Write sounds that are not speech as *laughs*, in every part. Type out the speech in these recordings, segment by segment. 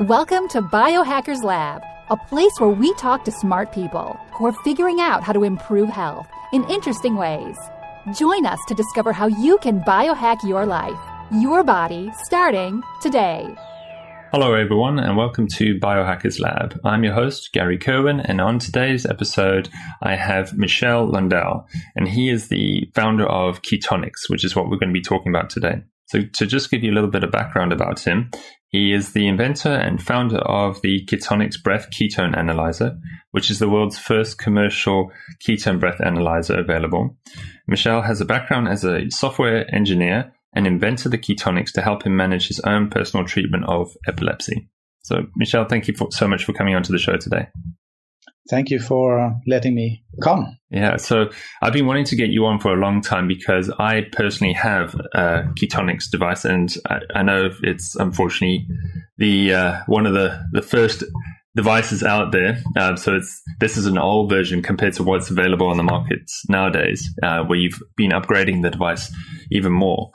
Welcome to Biohackers Lab, a place where we talk to smart people who are figuring out how to improve health in interesting ways. Join us to discover how you can biohack your life, your body, starting today. Hello, everyone, and welcome to Biohackers Lab. I'm your host, Gary Kerwin, and on today's episode, I have Michel Lundell, and he is the founder of Ketonix, which is what we're going to be talking about today. So, to just give you a little bit of background about him, he is the inventor and founder of the Ketonix Breath Ketone Analyzer, which is the world's first commercial ketone breath analyzer available. Michel has a background as a software engineer and invented the Ketonix to help him manage his own personal treatment of epilepsy. So, Michel, thank you for, so much for coming onto the show today. Thank you for uh, letting me come. Yeah, so I've been wanting to get you on for a long time because I personally have a Ketonix device, and I, I know it's unfortunately the uh, one of the the first devices out there. Um, so it's this is an old version compared to what's available on the markets nowadays, uh, where you've been upgrading the device even more.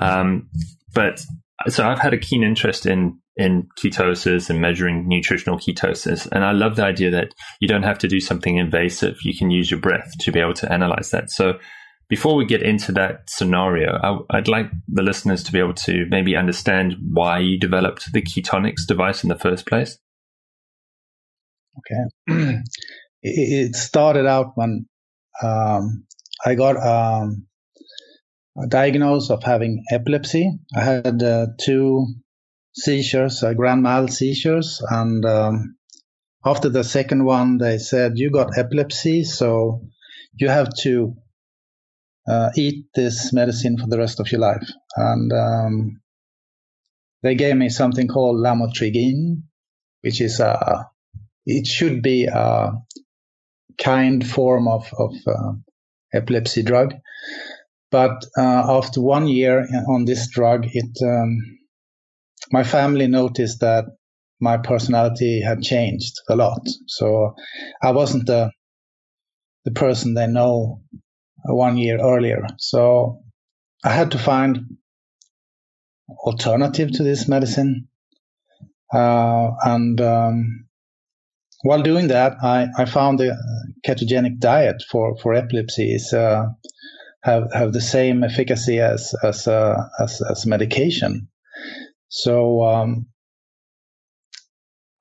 Um, but so I've had a keen interest in in ketosis and measuring nutritional ketosis, and I love the idea that you don't have to do something invasive. You can use your breath to be able to analyze that. So before we get into that scenario, I, would like the listeners to be able to maybe understand why you developed the Ketonix device in the first place. Okay, *clears throat* it started out when um, I got um, diagnosed of having epilepsy. I had uh, two seizures, uh, grand mal seizures, and um, after the second one, they said you got epilepsy, so you have to uh, eat this medicine for the rest of your life. And um, they gave me something called lamotrigine, which is a it should be a kind form of, of uh, epilepsy drug. But uh, after one year on this drug, it um, my family noticed that my personality had changed a lot. So I wasn't the the person they know one year earlier. So I had to find alternative to this medicine. Uh, and um, while doing that, I, I found the ketogenic diet for, for epilepsy is uh, have have the same efficacy as as uh, as, as medication. So um,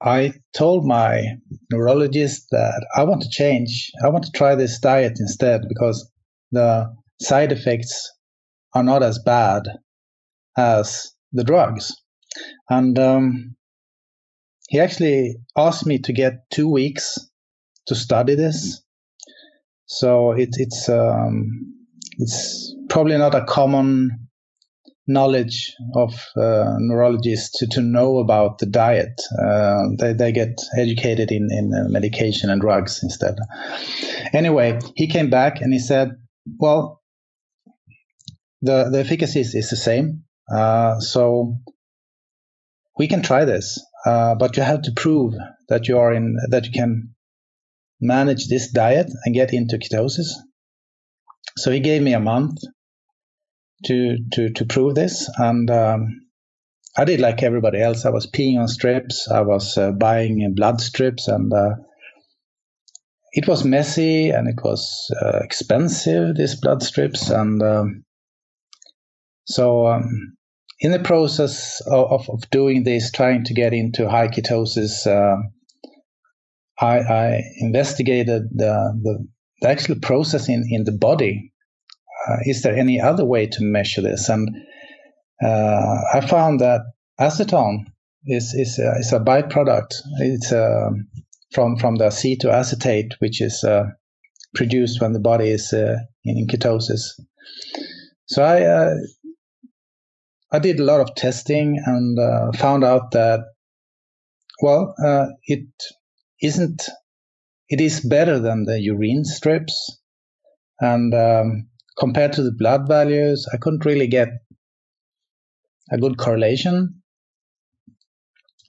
I told my neurologist that I want to change. I want to try this diet instead because the side effects are not as bad as the drugs. And um, he actually asked me to get two weeks to study this. So it, it's um, it's probably not a common knowledge of uh, neurologists to, to know about the diet. Uh, they, they get educated in, in uh, medication and drugs instead. Anyway, he came back and he said, well, the, the efficacy is, is the same. Uh, so we can try this, uh, but you have to prove that you are in, that you can manage this diet and get into ketosis. So he gave me a month to to to prove this, and um, I did like everybody else. I was peeing on strips. I was uh, buying blood strips, and uh, it was messy and it was uh, expensive. These blood strips, and um, so um, in the process of, of, doing this, trying to get into high ketosis. Uh, I, I, investigated the, the the actual process in, in the body. Uh, is there any other way to measure this? And uh, I found that acetone is is a, is a byproduct. It's uh, from from the acetoacetate, which is uh, produced when the body is uh, in ketosis. So I uh, I did a lot of testing and found out that well, it isn't it is better than the urine strips. And um, compared to the blood values, I couldn't really get a good correlation.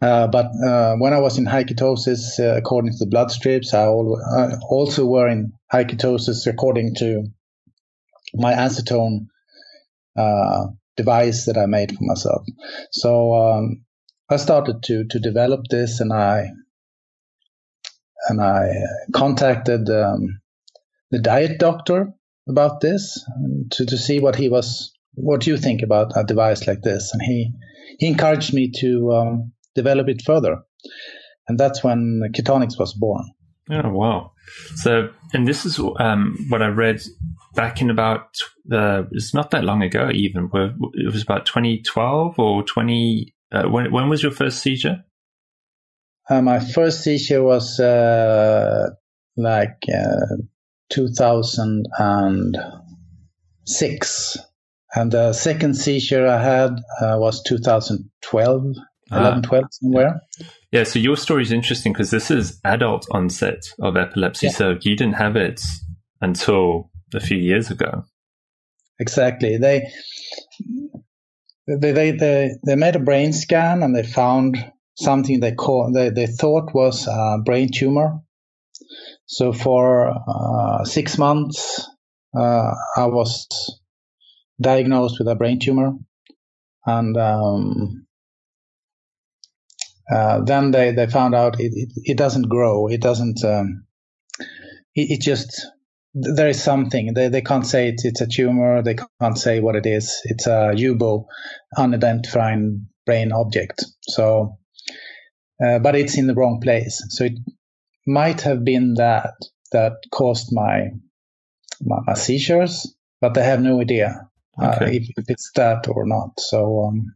Uh, but uh, when I was in high ketosis, uh, according to the blood strips, I, I, also were in high ketosis according to my acetone uh, device that I made for myself. So um, I started to to develop this, and I and I contacted um, the diet doctor about this to to see what he was what you think about a device like this, and he he encouraged me to um, develop it further, and that's when Ketonix was born. Oh wow! So, and this is um, what I read back in about uh, it's not that long ago, even. It was about 2012 or 20. Uh, when when was your first seizure? Uh, my first seizure was uh, like uh, 2006, and the second seizure I had uh, was 2012, ah. 11, 12 somewhere. Yeah, so your story is interesting because this is adult onset of epilepsy. Yeah. So you didn't have it until a few years ago. Exactly. They they they they, they made a brain scan and they found something they call they, they thought was a brain tumor. So for uh, six months, uh, I was diagnosed with a brain tumor, and um, uh, then they, they found out it, it, it doesn't grow. It doesn't. Um, it, it, just there is something they they can't say it's it's a tumor. They can't say what it is. It's a UBO, unidentified brain object. So, uh, but it's in the wrong place. So it might have been that that caused my my, my seizures, but they have no idea uh, okay. uh, if, if, it's that or not. So. Um,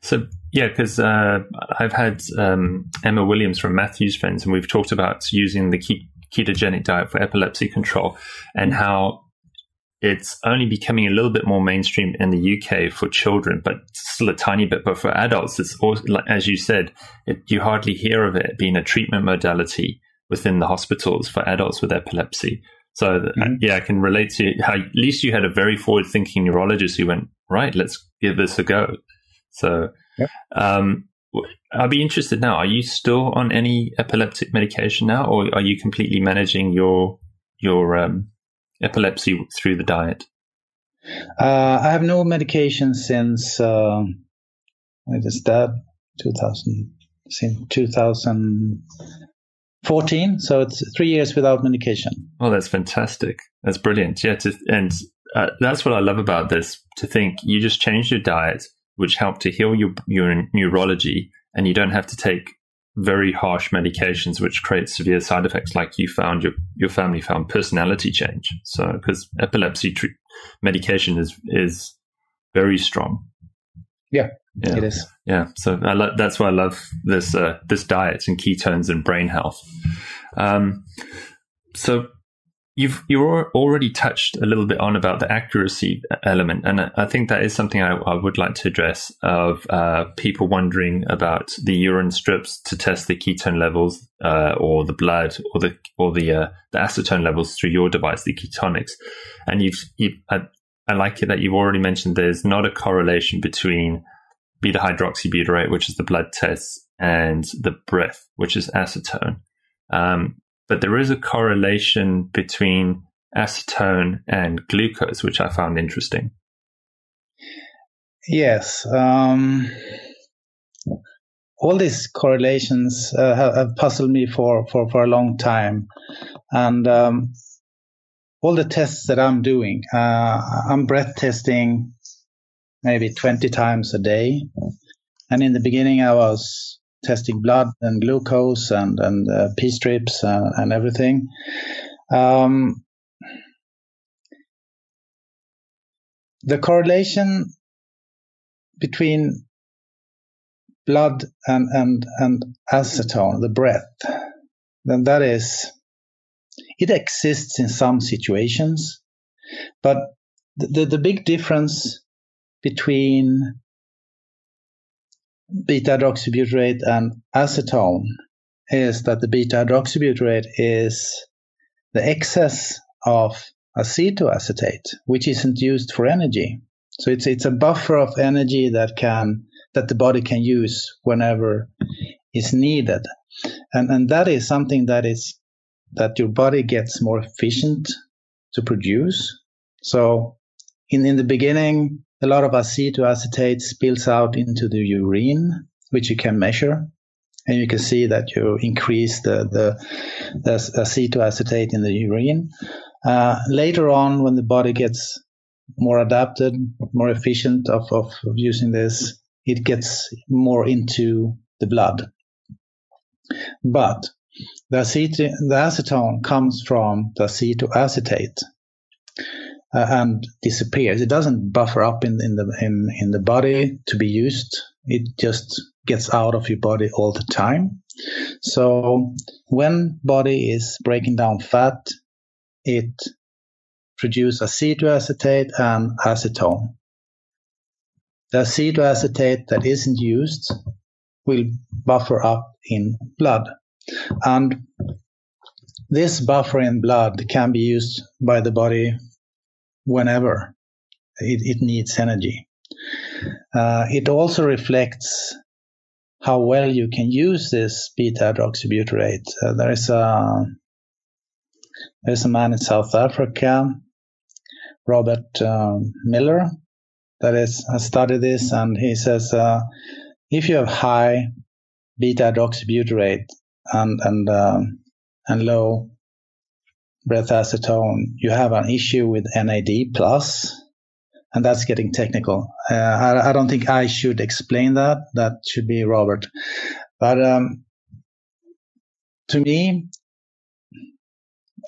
so yeah, because uh, I've had um, Emma Williams from Matthews Friends, and we've talked about using the ketogenic diet for epilepsy control and how it's only becoming a little bit more mainstream in the UK for children, but still a tiny bit. But for adults, it's also, as you said, it, you hardly hear of it being a treatment modality within the hospitals for adults with epilepsy. So mm-hmm. yeah, I can relate to how at least you had a very forward-thinking neurologist who went right. Let's give this a go. So, yep. um, I'd be interested now. Are you still on any epileptic medication now, or are you completely managing your your um, epilepsy through the diet? Uh, I have no medication since uh, it is that 2000 since 2014. So it's three years without medication. Oh, that's fantastic. That's brilliant. Yeah, to, and uh, that's what I love about this. To think you just changed your diet which help to heal your, your neurology, and you don't have to take very harsh medications which create severe side effects like you found your your family found personality change. So because epilepsy medication is is very strong. Yeah, yeah. it is. Yeah so I lo- that's why i love this uh, this diet and ketones and brain health. Um, so You've you already touched a little bit on about the accuracy element, and I think that is something I, I would like to address. Of uh, people wondering about the urine strips to test the ketone levels, uh, or the blood, or the or the uh, the acetone levels through your device, the Ketonix. And you've, you, I, I like it that you've already mentioned there's not a correlation between beta hydroxybutyrate, which is the blood test, and the breath, which is acetone. Um, but there is a correlation between acetone and glucose, which I found interesting. Yes. Um, all these correlations uh, have, have, puzzled me for, for, for a long time. And um, all the tests that I'm doing, uh, I'm breath testing maybe 20 times a day. And in the beginning, I was testing blood and glucose and and uh, P strips and, and everything. Um, the correlation between blood and and and acetone, the breath, then that is it exists in some situations, but the, the, the big difference between beta hydroxybutyrate and acetone is that the beta hydroxybutyrate is the excess of acetoacetate, which isn't used for energy. So it's it's a buffer of energy that can that the body can use whenever is needed, and and that is something that is that your body gets more efficient to produce. So in in the beginning, a lot of acetoacetate spills out into the urine which you can measure. And you can see that you increase the, the, the acetoacetate in the urine. Uh, later on, when the body gets more adapted, more efficient of, of, using this, it gets more into the blood. But the, acet- the acetone comes from the acetoacetate uh, and disappears. It doesn't buffer up in, in the in, in the body to be used. It just gets out of your body all the time. So when body is breaking down fat, it produces acetoacetate and acetone. The acetoacetate that isn't used will buffer up in blood. And this buffer in blood can be used by the body whenever it, it needs energy. Uh, it also reflects how well you can use this beta hydroxybutyrate. Uh, there is a there's a man in South Africa, Robert uh, Miller, that is has studied this, and he says uh, if you have high beta hydroxybutyrate and and um, and low breath acetone, you have an issue with NAD plus, and that's getting technical. Uh, I, I, don't think I should explain that. That should be Robert. But um, to me,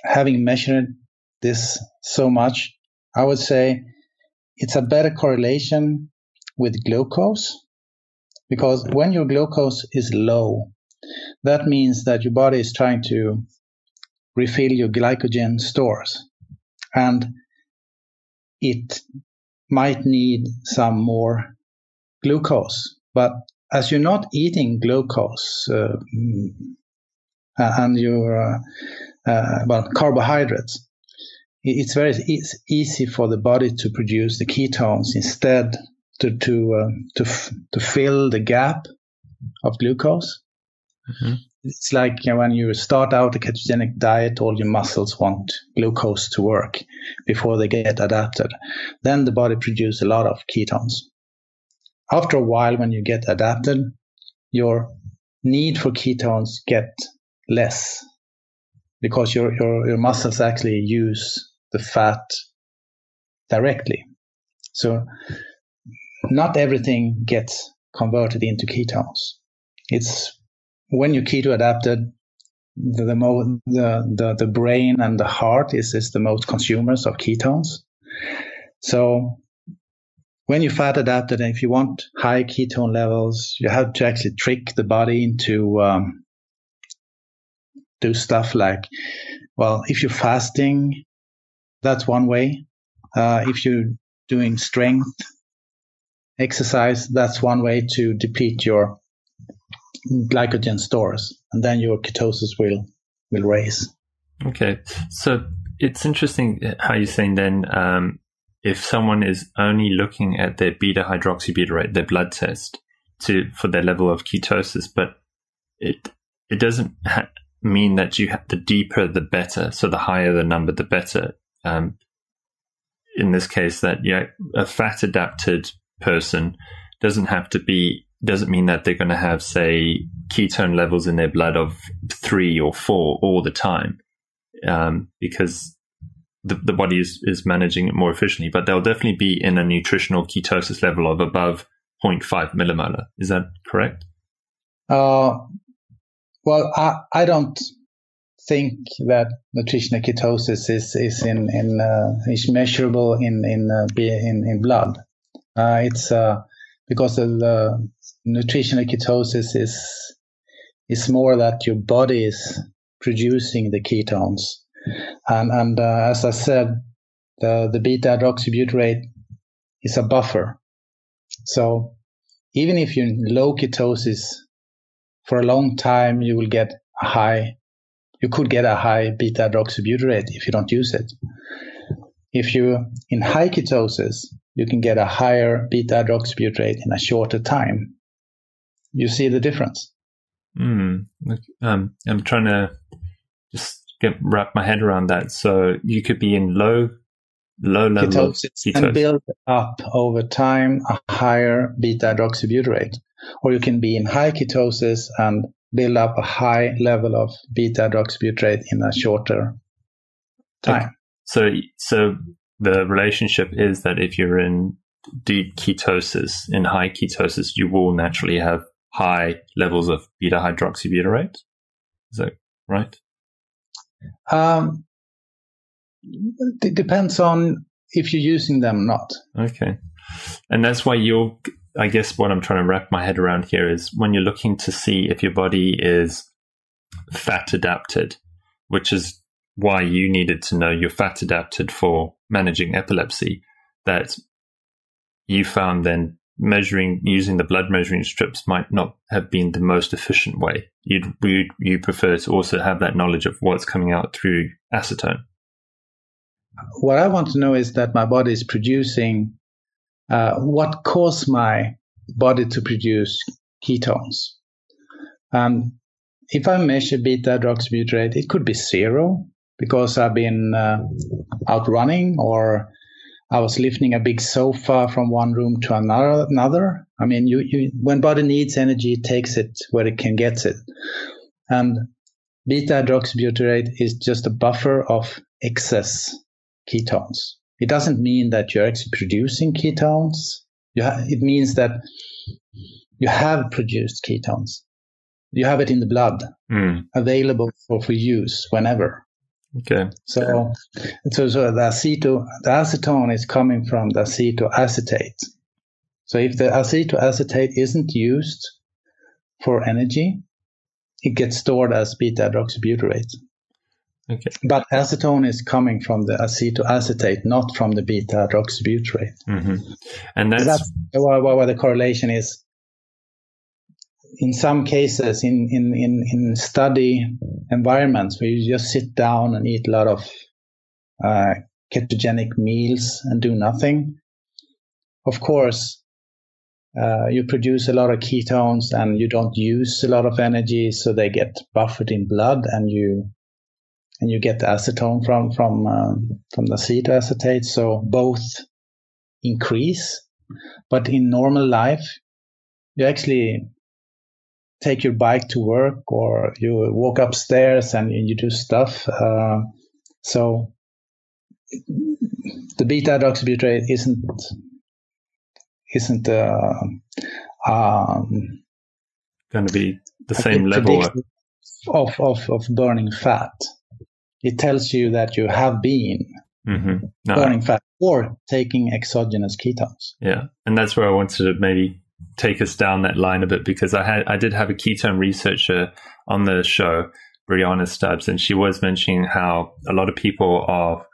having measured this so much, I would say it's a better correlation with glucose because when your glucose is low, that means that your body is trying to refill your glycogen stores and it might need some more glucose. But as you're not eating glucose uh, and you're, uh, uh, well, carbohydrates, it's very e- easy for the body to produce the ketones instead to to uh, to f- to fill the gap of glucose. Mm-hmm. It's like when you start out a ketogenic diet, all your muscles want glucose to work before they get adapted. Then the body produces a lot of ketones. After a while, when you get adapted, your need for ketones get less because your, your, your muscles actually use the fat directly. So not everything gets converted into ketones. It's when you're keto adapted, the, the, mo- the, the, the brain and the heart is, is the most consumers of ketones. So when you fat adapted, and if you want high ketone levels, you have to actually trick the body into um, do stuff like, well, if you're fasting, that's one way. Uh, if you're doing strength exercise, that's one way to deplete your glycogen stores, and then your ketosis will will raise. Okay, so it's interesting how you're saying then um, if someone is only looking at their beta hydroxybutyrate, their blood test, to for their level of ketosis, but it it doesn't ha- mean that you have the deeper the better. So the higher the number, the better. Um, in this case, that yeah, a fat adapted person doesn't have to be doesn't mean that they're going to have say ketone levels in their blood of three or four all the time um, because the, the body is, is managing it more efficiently. But they'll definitely be in a nutritional ketosis level of above 0.5 millimolar is that correct? Uh, well I, I don't think that nutritional ketosis is is in in uh, is measurable in in uh, in, in blood. Uh, it's uh, because the nutritional ketosis is is more that your body is producing the ketones, and and uh, as I said, the the beta hydroxybutyrate is a buffer. So even if you're in low ketosis for a long time, you will get a high. You could get a high beta hydroxybutyrate if you don't use it. If you're in high ketosis, you can get a higher beta hydroxybutyrate in a shorter time. You see the difference? Mm, um, I'm trying to just get wrap my head around that. So you could be in low low level ketosis, ketosis. and build up over time a higher beta hydroxybutyrate. Or you can be in high ketosis and build up a high level of beta hydroxybutyrate in a shorter time. Okay. So, so the relationship is that if you're in deep ketosis, in high ketosis, you will naturally have high levels of beta hydroxybutyrate. Is that right? Um, it depends on if you're using them or not. Okay. And that's why you're, I guess what I'm trying to wrap my head around here is when you're looking to see if your body is fat adapted, which is why you needed to know you're fat adapted for managing epilepsy, that you found then measuring using the blood measuring strips might not have been the most efficient way. You'd, you you prefer to also have that knowledge of what's coming out through acetone. What I want to know is that my body is producing uh, what caused my body to produce ketones. And if I measure beta hydroxybutyrate, it could be zero because I've been uh, out running or I was lifting a big sofa from one room to another. another. I mean, you, you, when body needs energy, it takes it where it can get it. And beta hydroxybutyrate is just a buffer of excess ketones. It doesn't mean that you're actually producing ketones. Ha- it means that you have produced ketones. You have it in the blood, mm. available for, for use whenever. Okay. So, so, so the aceto, the acetone is coming from the acetoacetate. So if the acetoacetate isn't used for energy, it gets stored as beta hydroxybutyrate. Okay. But acetone is coming from the acetoacetate, not from the beta hydroxybutyrate. Mm-hmm. And that's, that's why, why the correlation is in some cases in, in, in, in study environments where you just sit down and eat a lot of uh, ketogenic meals and do nothing, of course, uh, you produce a lot of ketones and you don't use a lot of energy, so they get buffered in blood, and you and you get the acetone from from um, from the acetoacetate. So both increase, but in normal life, you actually take your bike to work or you walk upstairs and you do stuff. Uh, so the beta hydroxybutyrate isn't isn't uh, um, going to be the same level of, of, of burning fat. It tells you that you have been mm-hmm. no, burning fat or taking exogenous ketones. Yeah, and that's where I wanted to maybe take us down that line a bit because I had I did have a ketone researcher on the show, Brianna Stubbs, and she was mentioning how a lot of people are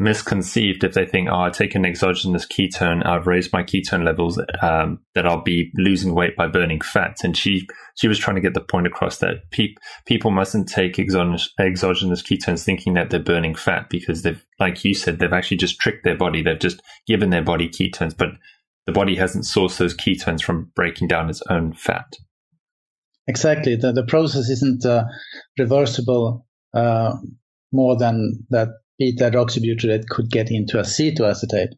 misconceived if they think, oh, I take an exogenous ketone, I've raised my ketone levels, um, that I'll be losing weight by burning fat. And she she was trying to get the point across that pe- people mustn't take exogenous, exogenous ketones thinking that they're burning fat because they've, like you said, they've actually just tricked their body. They've just given their body ketones, but the body hasn't sourced those ketones from breaking down its own fat. Exactly. The, the process isn't uh, reversible uh, more than that beta hydroxybutyrate could get into acetoacetate.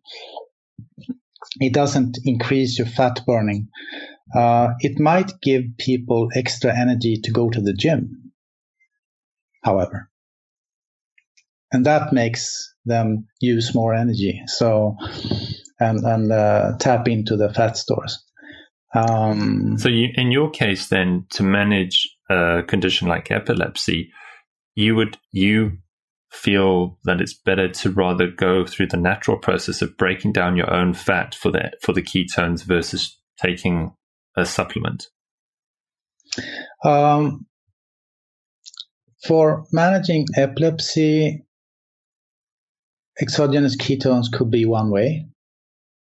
It doesn't increase your fat burning. Uh, it might give people extra energy to go to the gym, however. And that makes them use more energy. So and and uh, tap into the fat stores. Um, so, you, in your case, then, to manage a condition like epilepsy, you would you feel that it's better to rather go through the natural process of breaking down your own fat for the for the ketones versus taking a supplement. Um, for managing epilepsy, exogenous ketones could be one way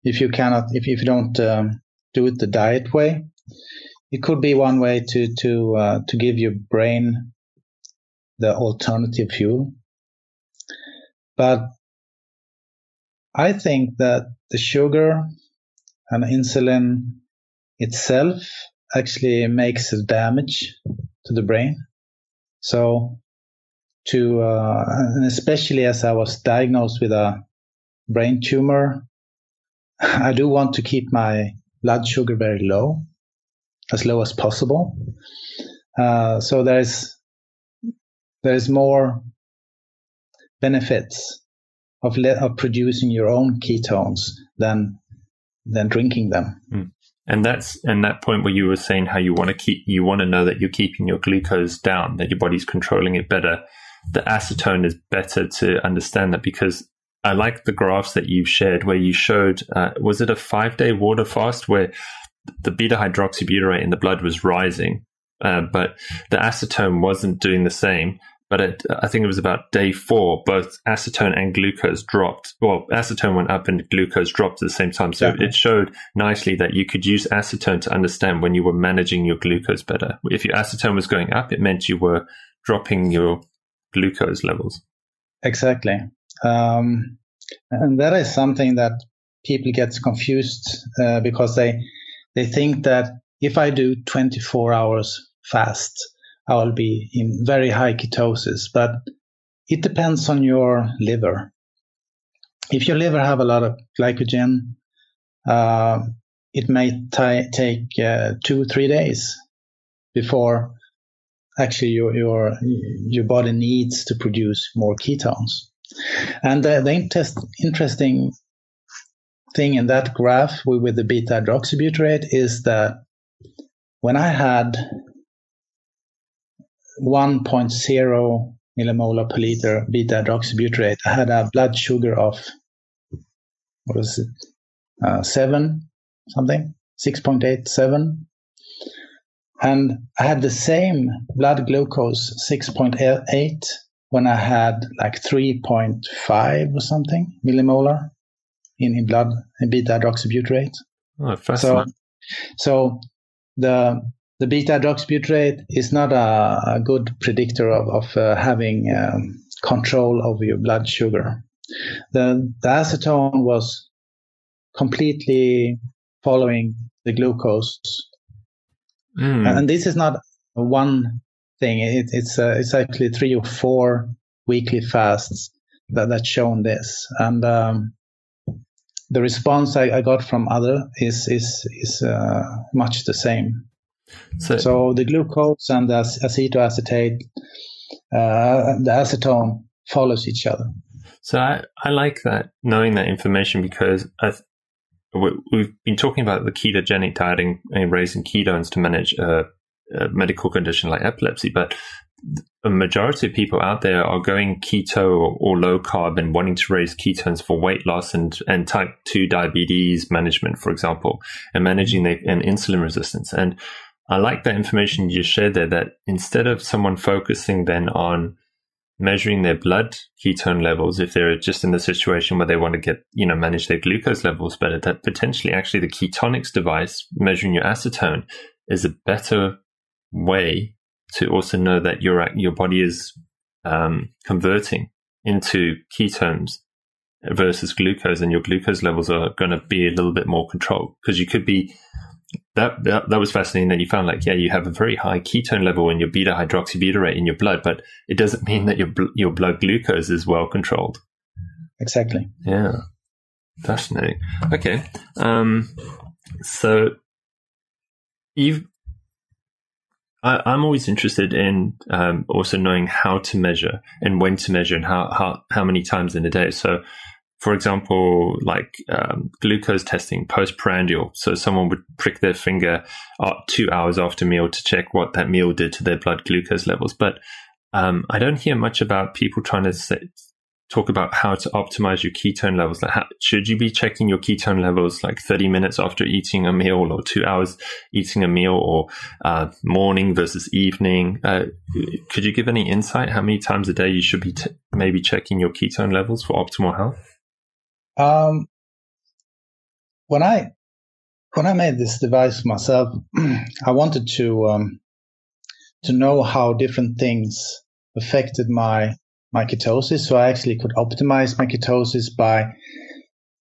if you cannot, if, if you don't um, do it the diet way, it could be one way to to uh, to give your brain the alternative fuel. But I think that the sugar and insulin itself actually makes damage to the brain. So to uh, and especially as I was diagnosed with a brain tumor. I do want to keep my blood sugar very low, as low as possible. Uh, so there's there's more benefits of le- of producing your own ketones than than drinking them. Mm. And that's and that point where you were saying how you want to keep you want to know that you're keeping your glucose down, that your body's controlling it better. The acetone is better to understand that because I like the graphs that you've shared where you showed uh, was it a five day water fast where the beta hydroxybutyrate in the blood was rising, uh, but the acetone wasn't doing the same. But it, I think it was about day four, both acetone and glucose dropped. Well, acetone went up and glucose dropped at the same time. So it showed nicely that you could use acetone to understand when you were managing your glucose better. If your acetone was going up, it meant you were dropping your glucose levels. Exactly. Um, and that is something that people get confused uh, because they they think that if I do 24 hours fast, I will be in very high ketosis. But it depends on your liver. If your liver have a lot of glycogen, uh, it may t- take uh, two three days before actually your your your body needs to produce more ketones. And the, the interest, interesting thing in that graph with, the beta hydroxybutyrate is that when I had 1.0 millimolar per liter beta hydroxybutyrate, I had a blood sugar of what was it, uh, seven something, 6.87, and I had the same blood glucose 6.8 when I had like 3.5 or something millimolar in, in blood in beta hydroxybutyrate. Oh, so, so the the beta hydroxybutyrate is not a, a good predictor of, of uh, having um, control over your blood sugar. The, the acetone was completely following the glucose. Mm. And this is not one thing. It, it's uh, it's actually three or four weekly fasts that that shown this, and um, the response I, I, got from other is is is uh, much the same. So, so, the glucose and the acetoacetate, uh, the acetone follows each other. So I, I like that knowing that information because I, we've been talking about the ketogenic dieting and raising ketones to manage uh, medical condition like epilepsy, but a majority of people out there are going keto or, low carb and wanting to raise ketones for weight loss and, and type 2 diabetes management, for example, and managing the, and insulin resistance. And I like that information you shared there that instead of someone focusing then on measuring their blood ketone levels, if they're just in the situation where they want to get, you know, manage their glucose levels better, that potentially actually the Ketonix device measuring your acetone is a better way to also know that your your body is um, converting into ketones versus glucose, and your glucose levels are going to be a little bit more controlled. Because you could be. That, that that was fascinating that you found like yeah you have a very high ketone level in your beta hydroxybutyrate in your blood but it doesn't mean that your your blood glucose is well controlled. Exactly. Yeah. Fascinating. Okay um so you've I, am always interested in um, also knowing how to measure and when to measure and how, how, how many times in a day. So, for example, like um, glucose testing postprandial. So someone would prick their finger uh, two hours after meal to check what that meal did to their blood glucose levels. But um, I don't hear much about people trying to say, talk about how to optimize your ketone levels. Like how, should you be checking your ketone levels like 30 minutes after eating a meal or two hours eating a meal or uh, morning versus evening? Uh, could you give any insight how many times a day you should be t- maybe checking your ketone levels for optimal health? Um, when I when I made this device myself, *clears throat* I wanted to um, to know how different things affected my my ketosis. So I actually could optimize my ketosis by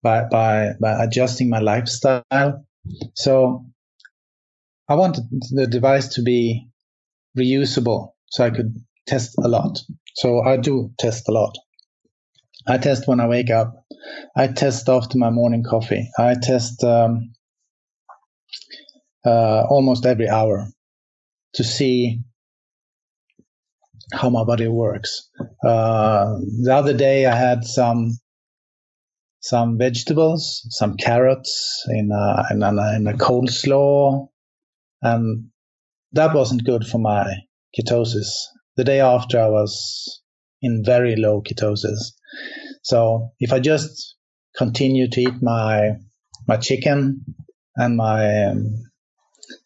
by by, by adjusting my lifestyle. So I wanted the device to be reusable so I could test a lot. So I do test a lot. I test when I wake up. I test after my morning coffee. I test um, uh, almost every hour to see how my body works. Uh, the other day I had some some vegetables, some carrots in a, in a, in a coleslaw, and that wasn't good for my ketosis. The day after I was in very low ketosis. So if I just continue to eat my my chicken and my um,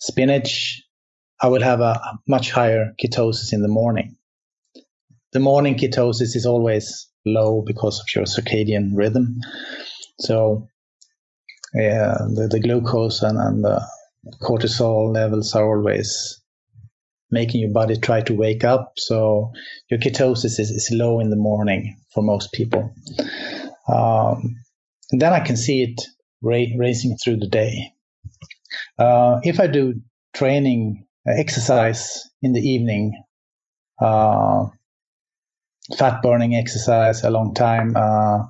spinach, I will have a much higher ketosis in the morning. The morning ketosis is always low because of your circadian rhythm. So yeah, the, the glucose and, and the cortisol levels are always making your body try to wake up. So your ketosis is, is low in the morning for most people. Um, and then I can see it ra- racing through the day. Uh, if I do training, uh, exercise in the evening, uh, fat burning exercise a long time, uh,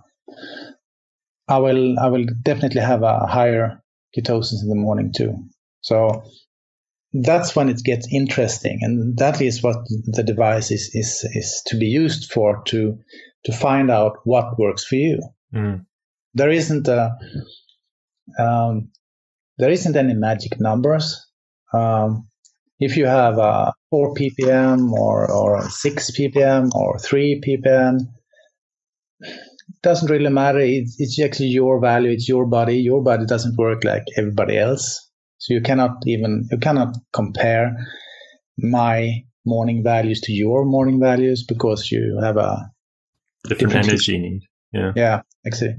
I will I will definitely have a higher ketosis in the morning too. So that's when it gets interesting, and that is what the device is is is to be used for to to find out what works for you. Mm. There isn't a um, there isn't any magic numbers. Um, if you have a 4 ppm or, or 6 ppm or 3 ppm, doesn't really matter. It's, it's actually your value. It's your body. Your body doesn't work like everybody else. So you cannot even, you cannot compare my morning values to your morning values because you have a different, different energy need. Yeah. Yeah, exactly.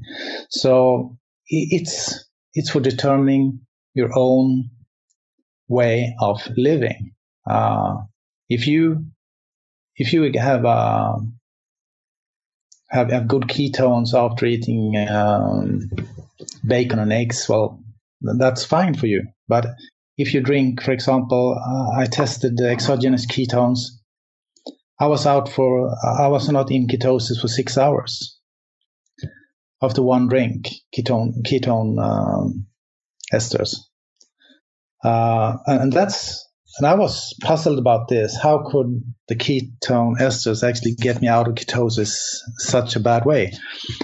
So it's, it's for determining your own way of living. Uh, if you if you have uh, have, have good ketones after eating um, bacon and eggs, well, that's fine for you. But if you drink, for example, uh, I tested the exogenous ketones. I was out for I was not in ketosis for six hours after one drink ketone ketone um, esters. Uh, and that's and I was puzzled about this. How could the ketone esters actually get me out of ketosis such a bad way?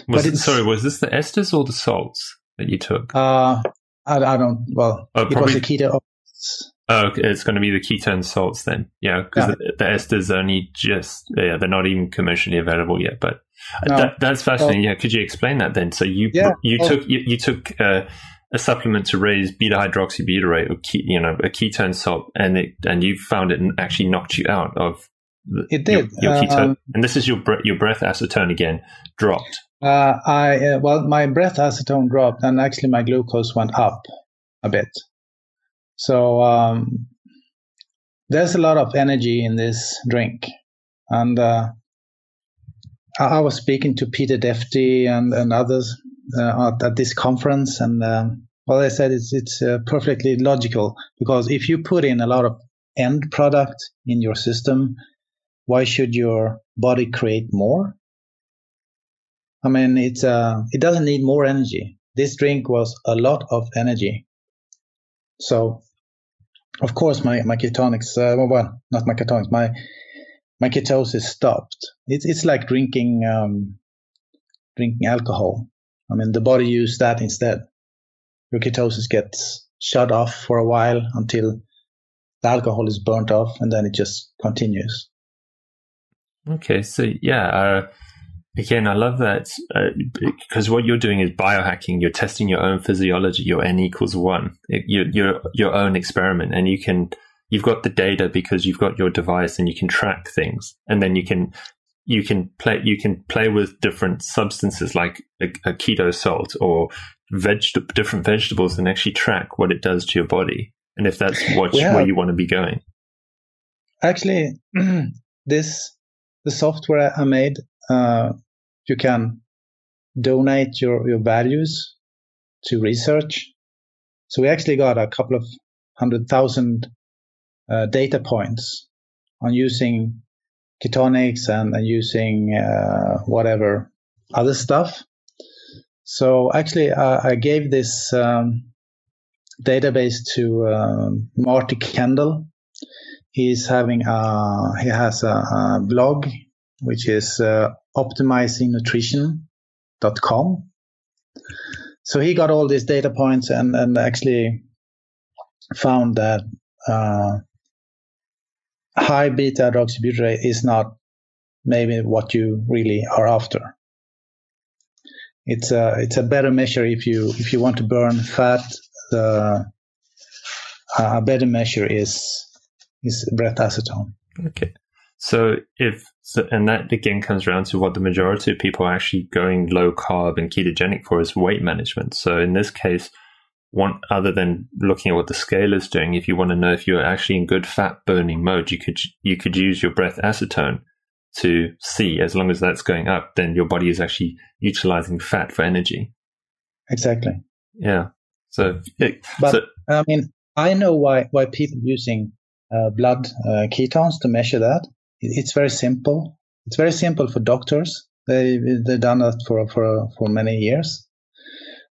Was it, sorry, was this the esters or the salts that you took? Uh, I, I don't. Well, oh, it was the keto. Oh, it's going to be the ketone salts then. Yeah, because yeah. the, the, esters only just yeah they're not even commercially available yet. But no. that, that's fascinating. Well, yeah, could you explain that then? So you yeah, you well, took you, you took. Uh, a supplement to raise beta hydroxybutyrate or ke- you know a ketone salt, and it and you found it actually knocked you out of the, it did your, your ketone, um, and this is your your breath acetone again dropped. Uh, I uh, well, my breath acetone dropped, and actually my glucose went up a bit. So um, there's a lot of energy in this drink, and uh, I was speaking to Peter Defty and and others uh, at, at, this conference, and um, well, I said it's it's uh, perfectly logical because if you put in a lot of end product in your system, why should your body create more? I mean, it's uh, it doesn't need more energy. This drink was a lot of energy. So, of course, my my Ketonix, uh, well, not my Ketonix, my my ketosis stopped. It's it's like drinking um, drinking alcohol. I mean, the body used that instead your ketosis gets shut off for a while until the alcohol is burnt off and then it just continues. Okay, so yeah, uh, again, I love that uh, because what you're doing is biohacking. You're testing your own physiology, your n equals one, it, your, your your own experiment, and you can you've got the data because you've got your device and you can track things, and then you can you can play you can play with different substances like a, a keto salt or veg- different vegetables and actually track what it does to your body and if that's what yeah. where you want to be going. Actually, *clears throat* this the software I made, uh, you can donate your, your values to research. So we actually got a couple of hundred thousand uh, data points on using Ketonix and, and using uh, whatever other stuff So actually, I, I gave this um, database to um, Marty Kendall. He's having a he has a, a blog which is uh, optimisingnutrition.com. So he got all these data points and, and actually found that uh, high beta hydroxybutyrate is not maybe what you really are after. It's a it's a better measure if you if you want to burn fat. The a better measure is is breath acetone. Okay. So if so, and that again comes around to what the majority of people are actually going low carb and ketogenic for is weight management. So in this case, one other than looking at what the scale is doing, if you want to know if you're actually in good fat burning mode, you could you could use your breath acetone to see as long as that's going up, then your body is actually utilizing fat for energy. Exactly. Yeah. So, it, but so, I mean, I know why why people using uh, blood uh, ketones to measure that. It's very simple. It's very simple for doctors. They they've done that for for for many years.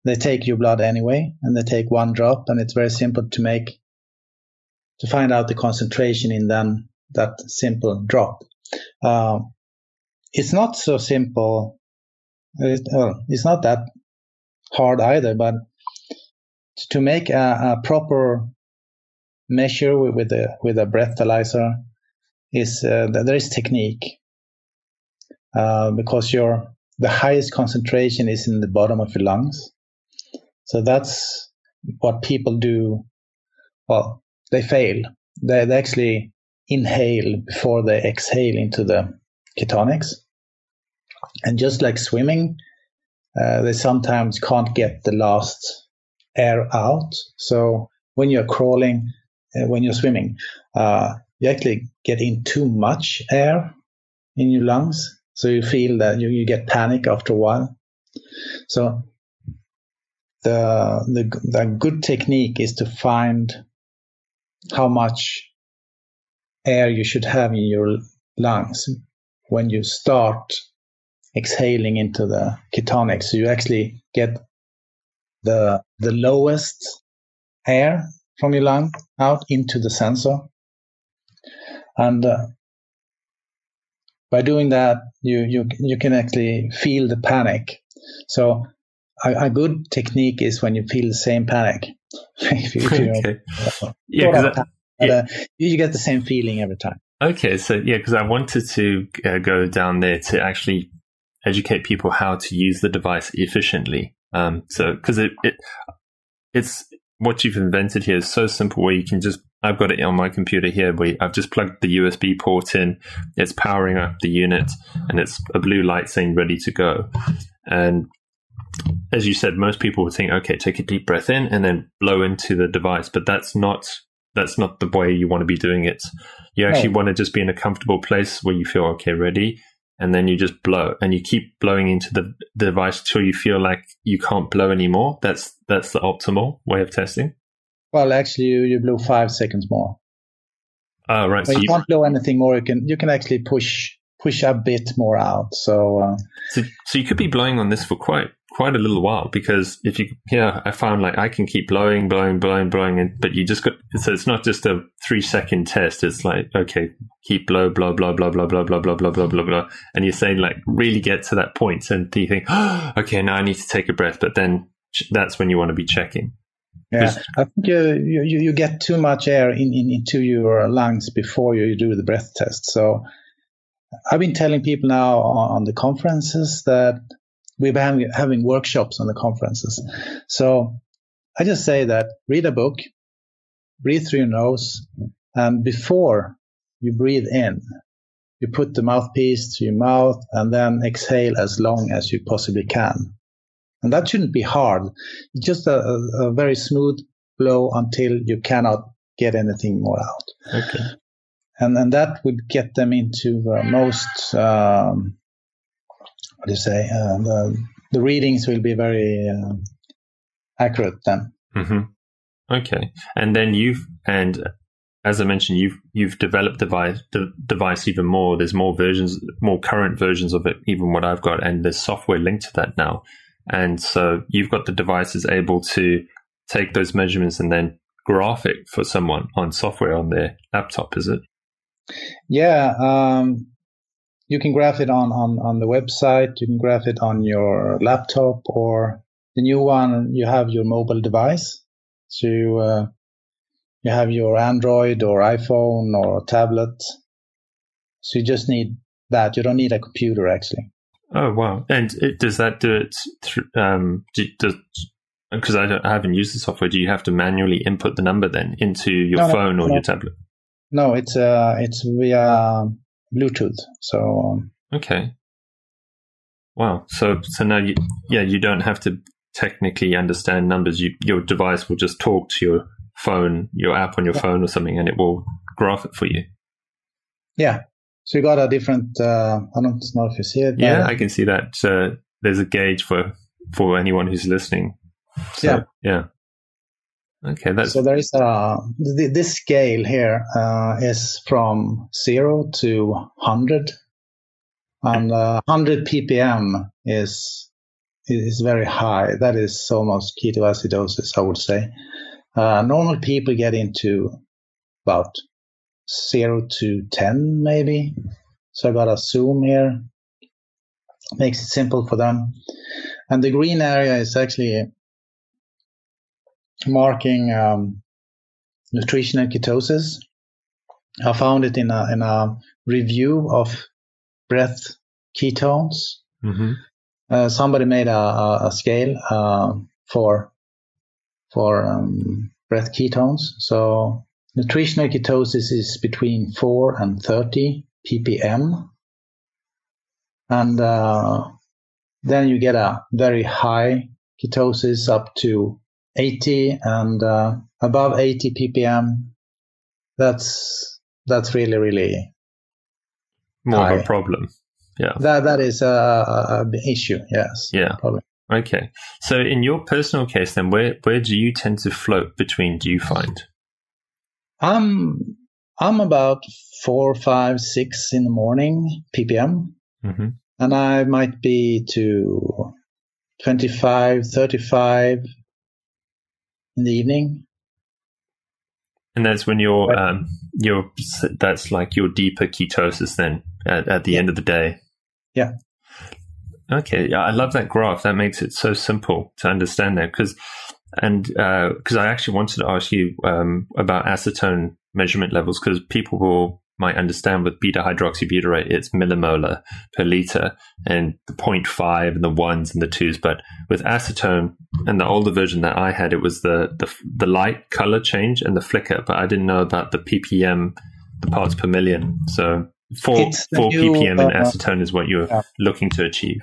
They take your blood anyway, and they take one drop, and it's very simple to make to find out the concentration in then that simple drop. Uh, it's not so simple. It, well, it's not that hard either, but to make a, a proper measure with, with a with a breathalyzer is uh, there is technique uh, because your the highest concentration is in the bottom of your lungs. So that's what people do. Well, they fail. They, they actually inhale before they exhale into the Ketonix. And just like swimming, uh, they sometimes can't get the last air out. So when you're crawling, uh, when you're swimming, uh, you actually get in too much air in your lungs. So you feel that you, you get panic after a while. So the, the, the good technique is to find how much air you should have in your lungs when you start exhaling into the Ketonix. So you actually get the the lowest air from your lung out into the sensor and uh, by doing that, you, you, you can actually feel the panic. So a, a good technique is when you feel the same panic. *laughs* if you, if you *laughs* okay. Know, yeah, yeah. Uh, you get the same feeling every time. Okay, so yeah, because I wanted to uh, go down there to actually educate people how to use the device efficiently. Um, so because it, it it's what you've invented here is so simple where you can just I've got it on my computer here where I've just plugged the USB port in. It's powering up the unit and it's a blue light saying ready to go. And as you said, most people would think, okay, take a deep breath in and then blow into the device, but that's not that's not the way you want to be doing it. You actually want to just be in a comfortable place where you feel okay, ready, and then you just blow and you keep blowing into the device till you feel like you can't blow anymore. That's that's the optimal way of testing. Well, actually, you, you blow five seconds more. Oh, right. So you, you, can't blow anything more. You can you can actually push push a bit more out. So, uh, so, so you could be blowing on this for quite quite a little while because if you yeah I found like I can keep blowing blowing blowing blowing and but you just got so it's not just a three second test it's like okay keep blow blow blow blow blow blow blow blow blow blow blow blow and you're saying like really get to that point and do you think oh, okay now I need to take a breath but then that's when you want to be checking yeah, I think you, you, you get too much air in, in, into your lungs before you do the breath test. So I've been telling people now on the conferences that we've been having, having workshops on the conferences. So I just say that read a book, breathe through your nose, and before you breathe in, you put the mouthpiece to your mouth and then exhale as long as you possibly can. And that shouldn't be hard. It's just a, a, a very smooth blow until you cannot get anything more out. Okay. And, and that would get them into the most um, what do you say? Uh, the the readings will be very uh, accurate then. Mm-hmm. Okay, and then you've and as I mentioned, you've you've developed the device, the device even more. There's more versions, more current versions of it, even what I've got, and there's software linked to that now. And so you've got the devices able to take those measurements and then graph it for someone on software on their laptop, is it? Yeah. Um, you can graph it on, on, on the website. You can graph it on your laptop or the new one, you have your mobile device. So you, uh, you have your Android or iPhone or tablet. So you just need that. You don't need a computer actually. Oh wow! And it, does that do it? Through, um, do, does because I, I, haven't used the software. Do you have to manually input the number then into your no, phone no, or no. your tablet? No, it's uh, it's via Bluetooth. So um, okay. Wow. So so now you yeah you don't have to technically understand numbers. You, your device will just talk to your phone, your app on your yeah. phone or something, and it will graph it for you. Yeah. So you got a different. Uh, I don't know if you see it. Yeah, I can see that. Uh, there's a gauge for for anyone who's listening. So, yeah. Yeah. Okay, that's so there is a this scale here uh, is from zero to hundred, and uh, hundred ppm is is very high. That is almost ketoacidosis, I would say. Uh, normal people get into about zero to 10, maybe. So I got a zoom here. Makes it simple for them. And the green area is actually marking um, nutritional ketosis. I found it in a, in a review of breath ketones. Mm-hmm. Uh, somebody made a, a, a scale uh, for for um, breath ketones. So nutritional ketosis is between 4 and 30 ppm. And uh, then you get a very high ketosis up to 80 and uh, above 80 ppm. That's that's really really more high. of a problem. Yeah. That that is a, a issue. Yes. Yeah. Probably. Okay. So in your personal case, then, where where do you tend to float between? Do you find? I'm I'm about four, five, six in the morning ppm, mm-hmm. and I might be to 25, 35 in the evening. And that's when you're um, you're that's like your deeper ketosis then at, at the yeah. end of the day. Yeah. Okay. Yeah, I love that graph. That makes it so simple to understand that because, and because uh, I actually wanted to ask you um, about acetone measurement levels because people will might understand with beta hydroxybutyrate it's millimolar per liter and the 0.5 and the ones and the twos but with acetone and the older version that i had it was the the, the light color change and the flicker but i didn't know about the ppm the parts per million so Four, four new, ppm in uh, acetone is what you're yeah. looking to achieve.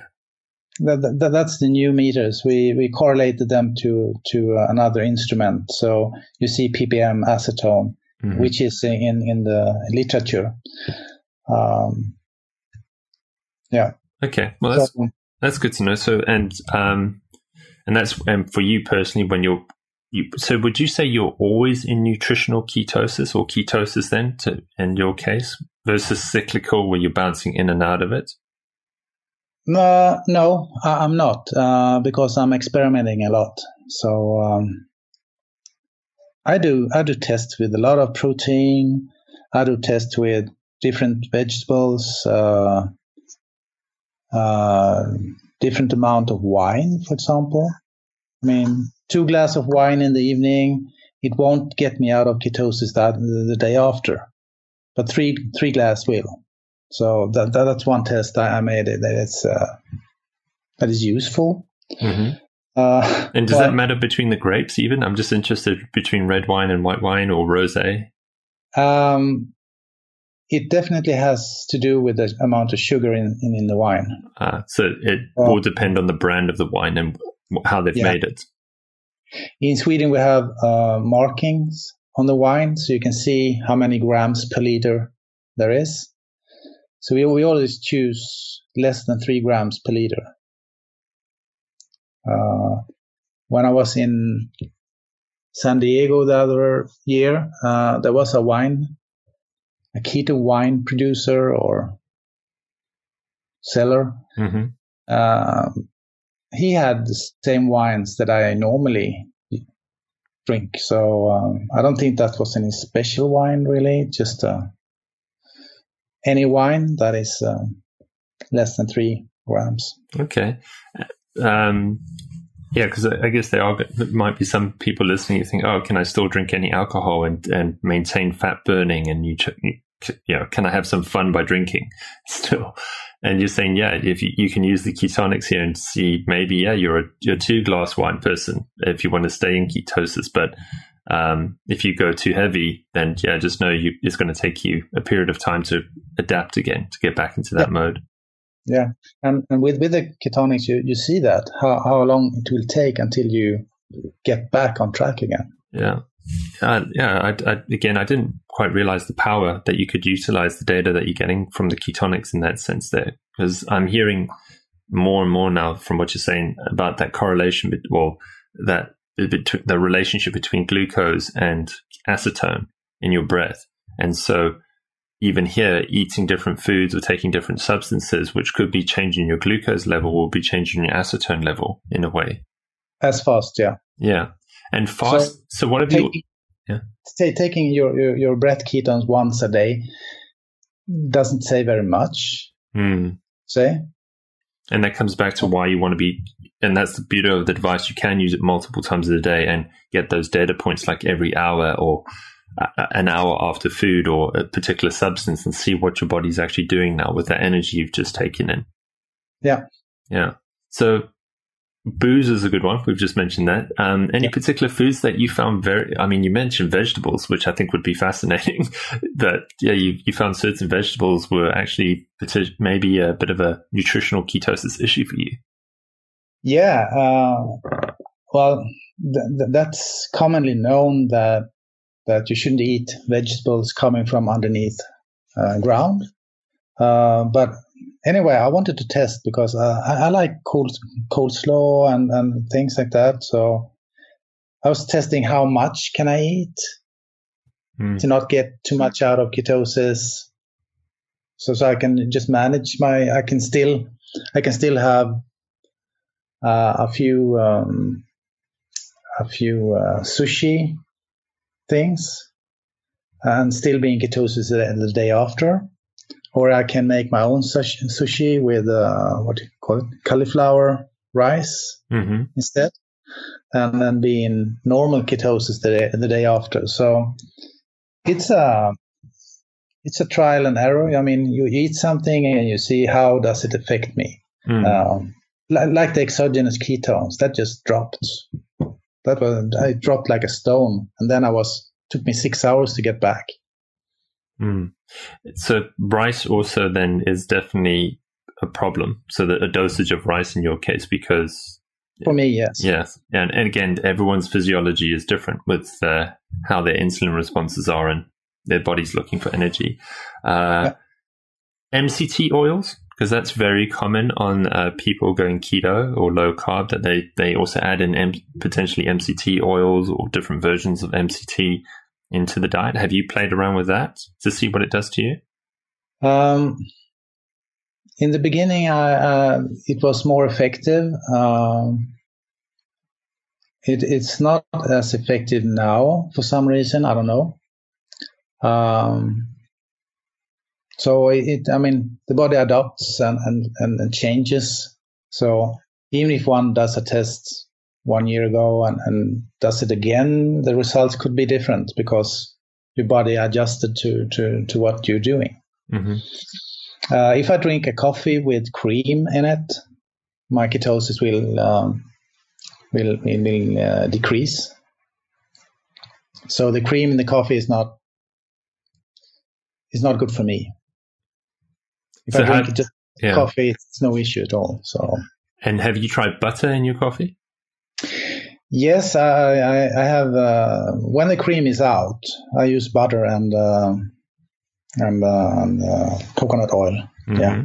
That, that, that's the new meters. We we correlated them to to uh, another instrument. So you see ppm acetone, mm-hmm. which is in in the literature. Um, yeah. Okay. Well, that's so, that's good to know. So and um and that's and for you personally when you're you, so would you say you're always in nutritional ketosis or ketosis then to, in your case versus cyclical where you're bouncing in and out of it? Uh, no, I'm not uh, because I'm experimenting a lot. So um, I do I do tests with a lot of protein. I do tests with different vegetables, uh, uh different amount of wine, for example. I mean, two glass of wine in the evening, it won't get me out of ketosis that the day after, but three three glass will. So that, that that's one test I, I made it that it's uh, that is useful. Mm-hmm. Uh, *laughs* and does but, that matter between the grapes? Even I'm just interested between red wine and white wine or rosé. Um, it definitely has to do with the amount of sugar in, in, in the wine. Ah, so it uh, will depend on the brand of the wine and how they've yeah. made it. In Sweden, we have uh, markings on the wine, so you can see how many grams per liter there is. So we, we always choose less than three grams per liter. Uh, when I was in San Diego the other year, uh, there was a wine, a keto wine producer or seller. Mm-hmm. Uh, he had the same wines that I normally drink. So um, I don't think that was any special wine, really. Just uh, any wine that is uh, less than three grams. Okay. Um, yeah, because I guess there are there might be some people listening who think, "Oh, can I still drink any alcohol and, and maintain fat burning?" And you, you know, can I have some fun by drinking *laughs* still? And you're saying, yeah, if you, you can use the Ketonix here and see maybe, yeah, you're a you're a two glass wine person if you want to stay in ketosis, but um, if you go too heavy, then yeah, just know you, it's going to take you a period of time to adapt again to get back into that yeah. mode. Yeah, and and with with the Ketonix, you, you see that how how long it will take until you get back on track again. Yeah, uh, yeah. I, I, again, I didn't quite realize the power that you could utilize the data that you're getting from the Ketonix in that sense there, because I'm hearing more and more now from what you're saying about that correlation. Well, that the relationship between glucose and acetone in your breath, and so even here, eating different foods or taking different substances, which could be changing your glucose level, will be changing your acetone level in a way. As fast, yeah. Yeah. And fast. So, so what have you? Yeah. Say, taking your, your, your breath ketones once a day doesn't say very much. Mm. Say. And that comes back to why you want to be, and that's the beauty of the device. You can use it multiple times a day and get those data points like every hour or an hour after food or a particular substance and see what your body's actually doing now with the energy you've just taken in. Yeah. Yeah. So booze is a good one. We've just mentioned that. Um, any yeah. particular foods that you found very, I mean, you mentioned vegetables, which I think would be fascinating *laughs* that, yeah, you, you found certain vegetables were actually maybe a bit of a nutritional ketosis issue for you. Yeah. Uh, well, th- th- that's commonly known that that you shouldn't eat vegetables coming from underneath uh, ground. Uh, but anyway, I wanted to test because uh, I, I, like cold coleslaw and, and things like that. So I was testing how much can I eat mm. to not get too much out of ketosis. So, so I can just manage my, I can still, I can still have uh, a few, um, a few uh, sushi things and still be in ketosis the, the day after. Or I can make my own sushi with uh, what do you call it, cauliflower rice mm-hmm. instead, and then be in normal ketosis the day, the day after. So it's a it's a trial and error. I mean, you eat something and you see how does it affect me. Mm. Um, like, like the exogenous ketones, that just dropped that was I dropped like a stone, and then I was took me six hours to get back. Mm. So rice also then is definitely a problem. So the a dosage of rice in your case, because for me, yes, yes, and, and again, everyone's physiology is different with uh, how their insulin responses are and their body's looking for energy. Uh, yeah. MCT oils because that's very common on uh, people going keto or low carb that they, they also add in M- potentially MCT oils or different versions of MCT into the diet. Have you played around with that to see what it does to you? Um, in the beginning, I, uh, it was more effective. Um, it, it's not as effective now for some reason. I don't know. Um, so it, I mean, the body adapts and, and, and, and changes. So even if one does a test one year ago and, and does it again, the results could be different because your body adjusted to, to, to what you're doing. Mm-hmm. Uh, if I drink a coffee with cream in it, my ketosis will um, will, will uh, decrease. So the cream in the coffee is not is not good for me. If so I drink how, just yeah. coffee, it's no issue at all. So. And have you tried butter in your coffee? Yes, I, I, I have. Uh, when the cream is out, I use butter and uh, and, uh, and uh, coconut oil. Mm-hmm. Yeah.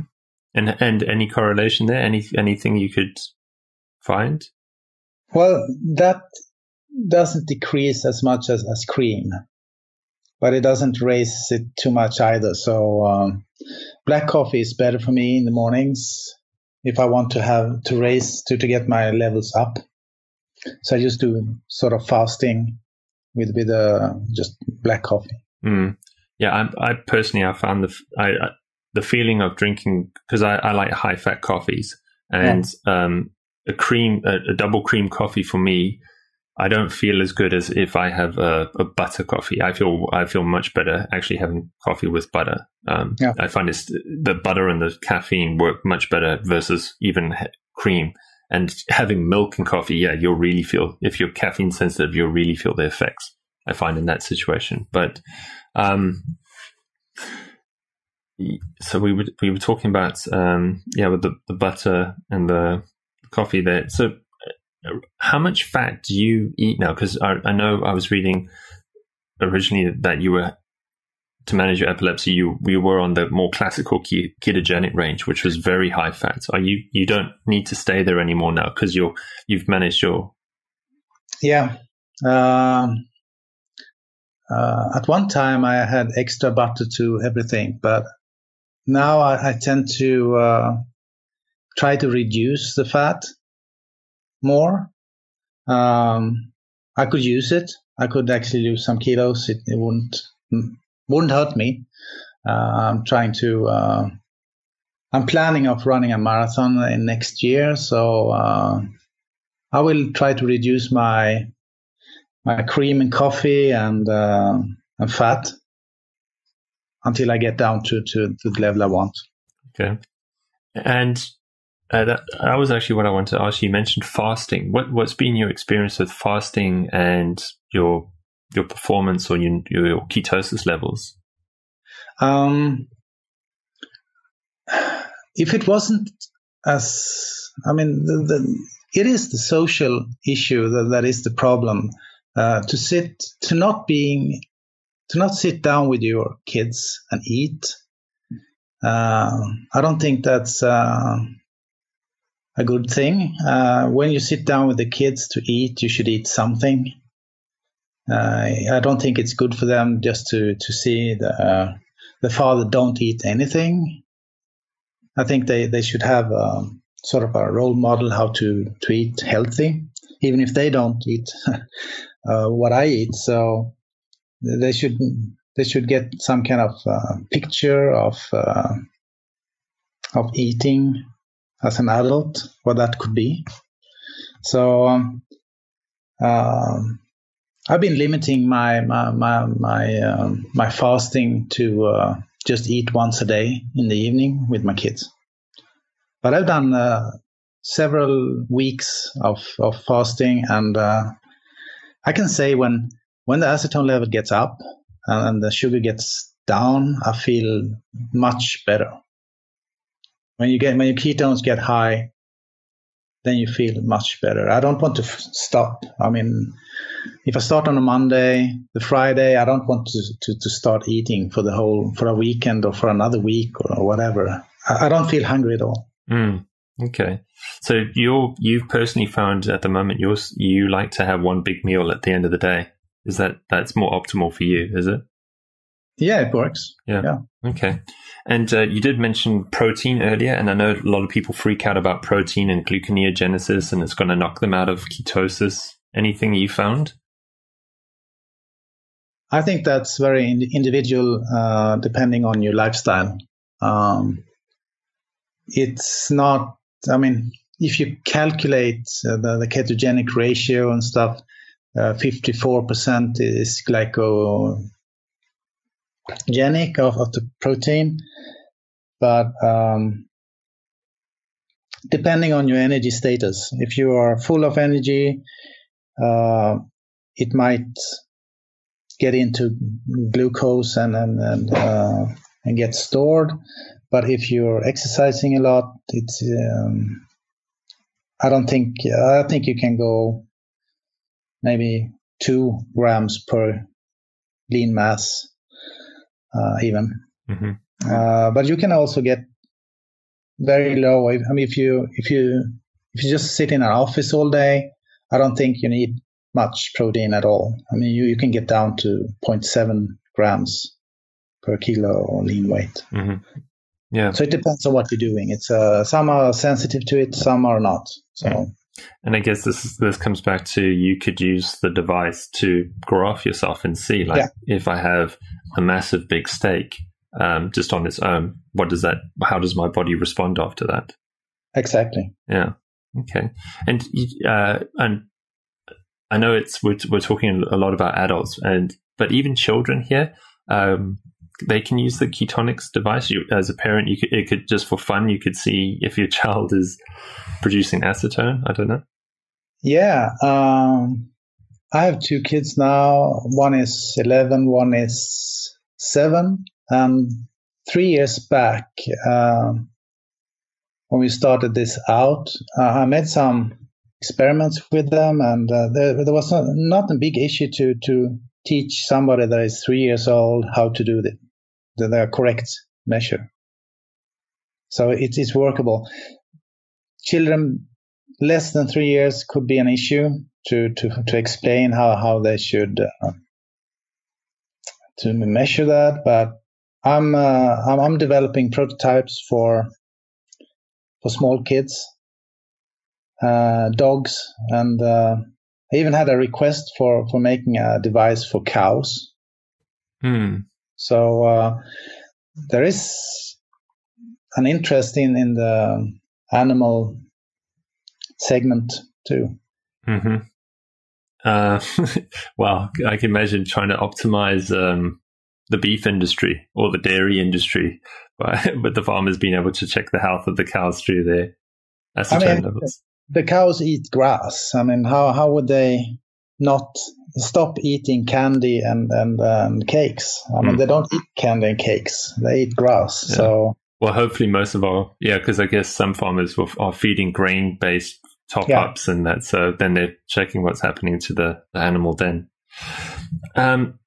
And and any correlation there? Any anything you could find? Well, that doesn't decrease as much as, as cream, but it doesn't raise it too much either. So um, black coffee is better for me in the mornings. if I want to have to raise to to get my levels up. So I just do sort of fasting with with uh, just black coffee. Mm. Yeah, I, I, personally I found the I, I, the feeling of drinking because I, I, like high fat coffees and yeah. um, a cream a, a, double cream coffee for me. I don't feel as good as if I have a, a, butter coffee. I feel I feel much better actually having coffee with butter. Um, yeah. I find it's the butter and the caffeine work much better versus even cream. And having milk and coffee, yeah, you'll really feel if you're caffeine sensitive, you'll really feel the effects. I find in that situation, but um, so we were we were talking about um, yeah with the, the butter and the coffee there. So how much fat do you eat now? Because I, I know I was reading originally that you were to manage your epilepsy, you we were on the more classical ketogenic range, which was very high fat. Are you you don't need to stay there anymore now because you're you've managed your yeah. Um, uh, at one time, I had extra butter to everything, but now I, I tend to uh, try to reduce the fat more. Um, I could use it. I could actually lose some kilos. It, it wouldn't wouldn't hurt me. Uh, I'm trying to. Uh, I'm planning of running a marathon in next year, so uh, I will try to reduce my my cream and coffee and uh, and fat until I get down to, to, to the level I want. Okay, and uh, that, that was actually what I wanted to ask you. You mentioned fasting. What what's been your experience with fasting and your your performance or your, your ketosis levels? Um, if it wasn't as, I mean, the, the, it is the social issue that, that is the problem. Uh, to sit, to not being, to not sit down with your kids and eat. Uh, I don't think that's uh, a good thing. Uh, when you sit down with the kids to eat, you should eat something. Uh, I don't think it's good for them just to to see the uh, the father don't eat anything. I think they they should have a, sort of a role model how to to eat healthy, even if they don't eat *laughs* uh, what I eat. So they should they should get some kind of uh, picture of uh, of eating as an adult, what that could be. So. Um, I've been limiting my my my my, um, my fasting to uh, just eat once a day in the evening with my kids. But I've done uh, several weeks of, of fasting, and uh, I can say when when the acetone level gets up and the sugar gets down, I feel much better. When you get when your ketones get high, then you feel much better. I don't want to f- stop. I mean, if I start on a Monday, the Friday, I don't want to, to, to start eating for the whole, for a weekend or for another week or, or whatever. I, I, don't feel hungry at all. Mm, okay. So you're, you've personally found at the moment you you like to have one big meal at the end of the day. Is that, that's more optimal for you, is it? Yeah, it works. Yeah. yeah. Okay. And uh, you did mention protein earlier, and I know a lot of people freak out about protein and gluconeogenesis, and it's going to knock them out of ketosis. Anything you found? I think that's very individual, uh, depending on your lifestyle. Um, it's not. I mean, if you calculate uh, the, the, ketogenic ratio and stuff, uh, 54% is glycogenic of, of the protein, but um, depending on your energy status, if you are full of energy, uh, it might get into glucose and and and, uh, and get stored. But if you're exercising a lot, it's um, I don't think I think you can go maybe two grams per lean mass uh, even. Mm-hmm. Uh, but you can also get very low. I mean, if you if you if you just sit in an office all day, I don't think you need much protein at all. I mean, you, you can get down to 0.7 grams per kilo lean weight. Mm-hmm. Yeah. So it depends on what you're doing. It's uh, some are sensitive to it, some are not. So. Yeah. And I guess this this comes back to you could use the device to graph yourself and see, like, yeah. if I have a massive big steak, um, just on its own, what does that? How does my body respond after that? Exactly. Yeah. Okay. And uh, and I know it's we're, we're talking a lot about adults, and but even children here, um, they can use the Ketonix device. You, as a parent, you could it could just for fun, you could see if your *laughs* child is producing acetone. I don't know. Yeah, um, I have two kids now. One is eleven. One is seven. And three years back, um, when we started this out, uh, I made some experiments with them, and uh, there, there, was not, not a big issue to to teach somebody that is three years old how to do the, the, the correct measure. So it is workable. Children less than three years could be an issue to to, to explain how, how they should uh, to measure that, but I'm, uh, I'm, I'm developing prototypes for for small kids, uh, dogs, and uh, I even had a request for for making a device for cows. Hmm. So uh, there is an interest in in the animal segment too. Mm-hmm. Uh, *laughs* well, I can imagine trying to optimize um, the beef industry or the dairy industry, *laughs* but, but the farmers being able to check the health of the cows through their I mean, levels. The cows eat grass. I mean, how how would they not stop eating candy and and, and cakes? I mean, mm. they don't eat candy and cakes; they eat grass. Yeah. So. Well, hopefully, most of our yeah, because I guess some farmers are feeding grain based top yeah. ups and that. So then they're checking what's happening to the, the animal then. Um,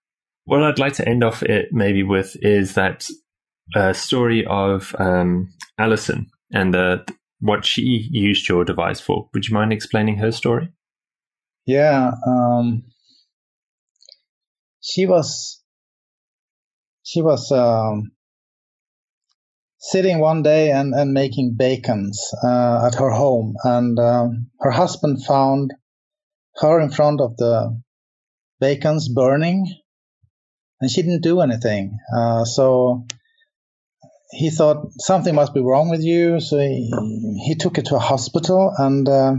what I'd like to end off it maybe with is that uh, story of um, Alison and the, what she used your device for. Would you mind explaining her story? Yeah, um, she was she was um, sitting one day and, and making bacons uh, at her home, and um, her husband found her in front of the bacons burning and she didn't do anything. Uh, so he thought something must be wrong with you. So he, he took her to a hospital, and uh,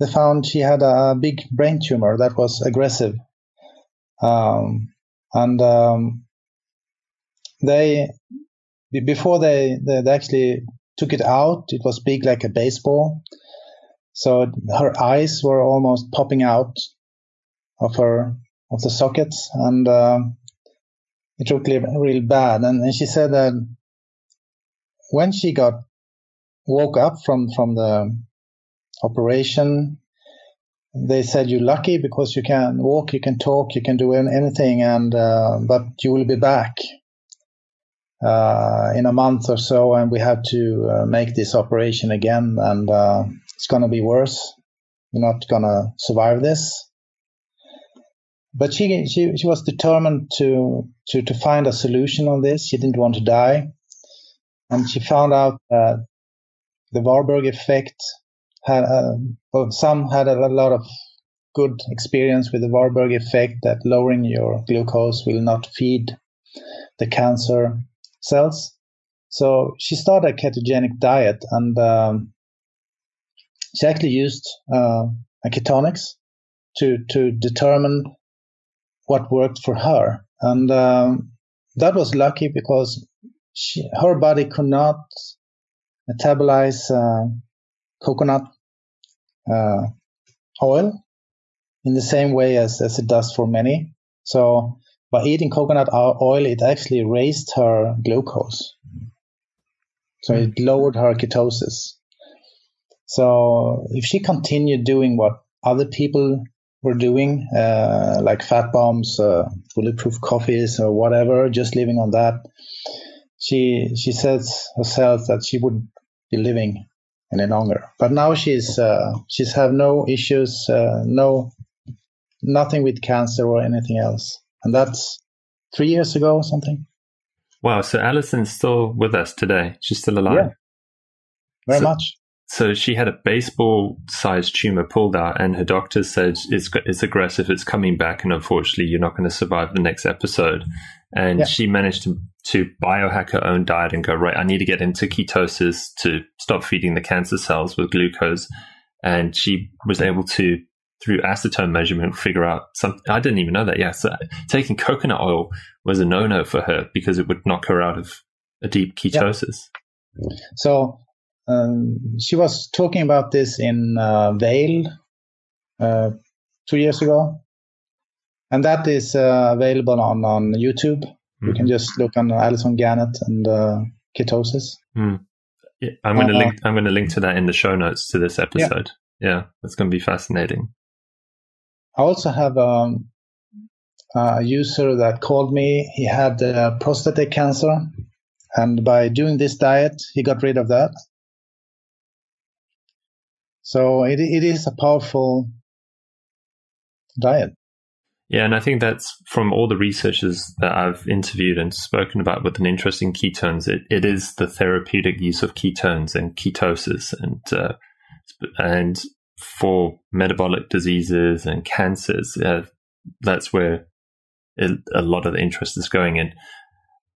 they found she had a big brain tumor that was aggressive. Um, and um, they before they, they actually took it out, it was big like a baseball. So her eyes were almost popping out of her of the sockets, and uh, it looked real bad. And, and she said that when she got woke up from from the operation, they said you're lucky because you can walk, you can talk, you can do anything, and uh, but you will be back uh, in a month or so, and we have to uh, make this operation again, and uh, it's going to be worse. You're not going to survive this but she, she she was determined to to to find a solution on this. She didn't want to die, and she found out that the Warburg effect had uh, well, some had a lot of good experience with the Warburg effect that lowering your glucose will not feed the cancer cells. So she started a ketogenic diet, and um, she actually used uh, a Ketonix to to determine what worked for her. And um, that was lucky because she, her body could not metabolize uh, coconut uh, oil in the same way as, as it does for many. So by eating coconut oil, it actually raised her glucose. So it lowered her ketosis. So if she continued doing what other people we're doing, uh, like fat bombs, uh, bulletproof coffees, or whatever, just living on that. She she says herself that she would be living any longer, but now she's uh, she's have no issues, uh, no nothing with cancer or anything else, and that's three years ago or something. Wow. So Alison's still with us today. She's still alive. Yeah, very so, much. So she had a baseball sized tumor pulled out, and her doctor said it's, it's aggressive, it's coming back, and unfortunately, you're not going to survive the next episode. And yeah. she managed to, to biohack her own diet and go, right, I need to get into ketosis to stop feeding the cancer cells with glucose. And she was able to through acetone measurement figure out something. I didn't even know that. Yeah, so taking coconut oil was a no-no for her because it would knock her out of a deep ketosis. Yeah. So um, she was talking about this in uh, Vail uh, two years ago, and that is uh, available on on YouTube. Mm-hmm. You can mm-hmm. just look on Alison Gannett and uh, ketosis. Mm. Yeah, I'm going to uh, link. I'm going to link to that in the show notes to this episode. Yeah, yeah that's going to be fascinating. I also have um, a user that called me. He had uh, prostate cancer, and by doing this diet, he got rid of that. So it it is a powerful diet. Yeah, and I think that's from all the researchers that I've interviewed and spoken about with an interest in ketones. It, it is the therapeutic use of ketones and ketosis, and uh, and for metabolic diseases and cancers, uh, that's where it, a lot of the interest is going in.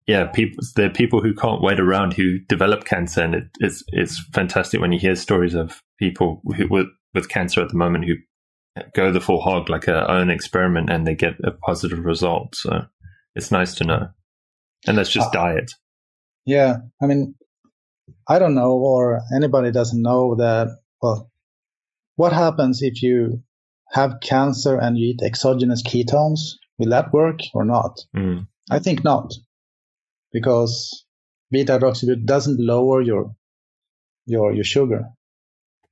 Yeah, people there are people who can't wait around who develop cancer, and it, it's it's fantastic when you hear stories of people who with, with cancer at the moment who go the full hog like a own experiment and they get a positive result. So it's nice to know, and that's just uh, diet. Yeah, I mean, I don't know, or anybody doesn't know that. Well, what happens if you have cancer and you eat exogenous ketones? Will that work or not? Mm. I think not, because beta hydroxybutyrate doesn't lower your your your sugar.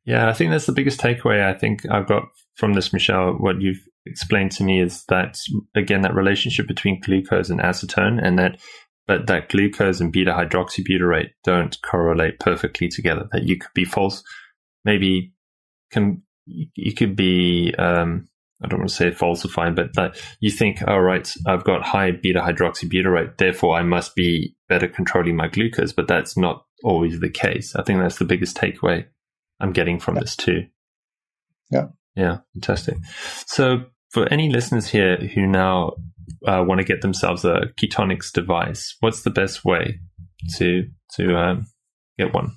Yeah, I think that's the biggest takeaway I think I've got from this, Michel. What you've explained to me is that again that relationship between glucose and acetone, and that but that glucose and beta hydroxybutyrate don't correlate perfectly together. That you could be false, maybe can you could be um, I don't want to say falsifying, but that you think, all oh, right, I've got high beta hydroxybutyrate, therefore I must be better controlling my glucose, but that's not always the case. I think that's the biggest takeaway I'm getting from yeah. this too. Yeah. Yeah, fantastic. So for any listeners here who now uh, want to get themselves a Ketonix device, what's the best way to to um, get one?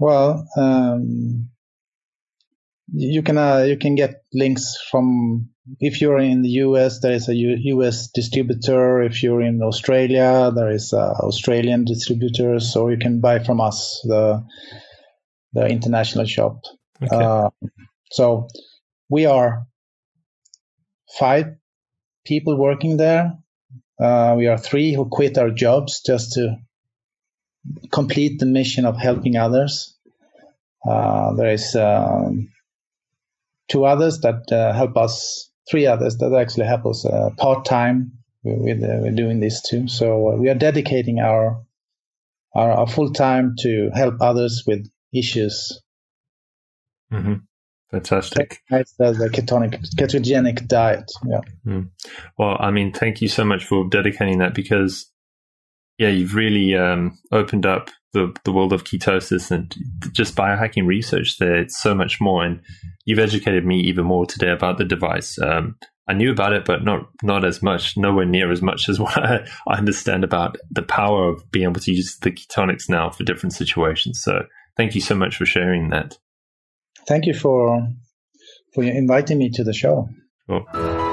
Well, um, you can uh, you can get links from if you're in the US there is a U- US distributor. If you're in Australia there is a Australian distributors. So you can buy from us the the international shop. Okay. uh, so we are five people working there. Uh, we are three who quit our jobs just to complete the mission of helping others. Uh, there is um, two others that uh, help us, three others that actually help us uh, part time with, uh, doing this too. So uh, we are dedicating our our, our full time to help others with issues. Mm-hmm. Fantastic. That's the ketonic, ketogenic diet. Yeah. Mm. Well, I mean, thank you so much for dedicating that because, yeah, you've really um, opened up the, the world of ketosis and just biohacking research there. It's so much more. And you've educated me even more today about the device. Um, I knew about it, but not not as much, nowhere near as much *laughs* as what I, I understand about the power of being able to use the Ketonix now for different situations. So thank you so much for sharing that. Thank you for for inviting me to the show. Cool.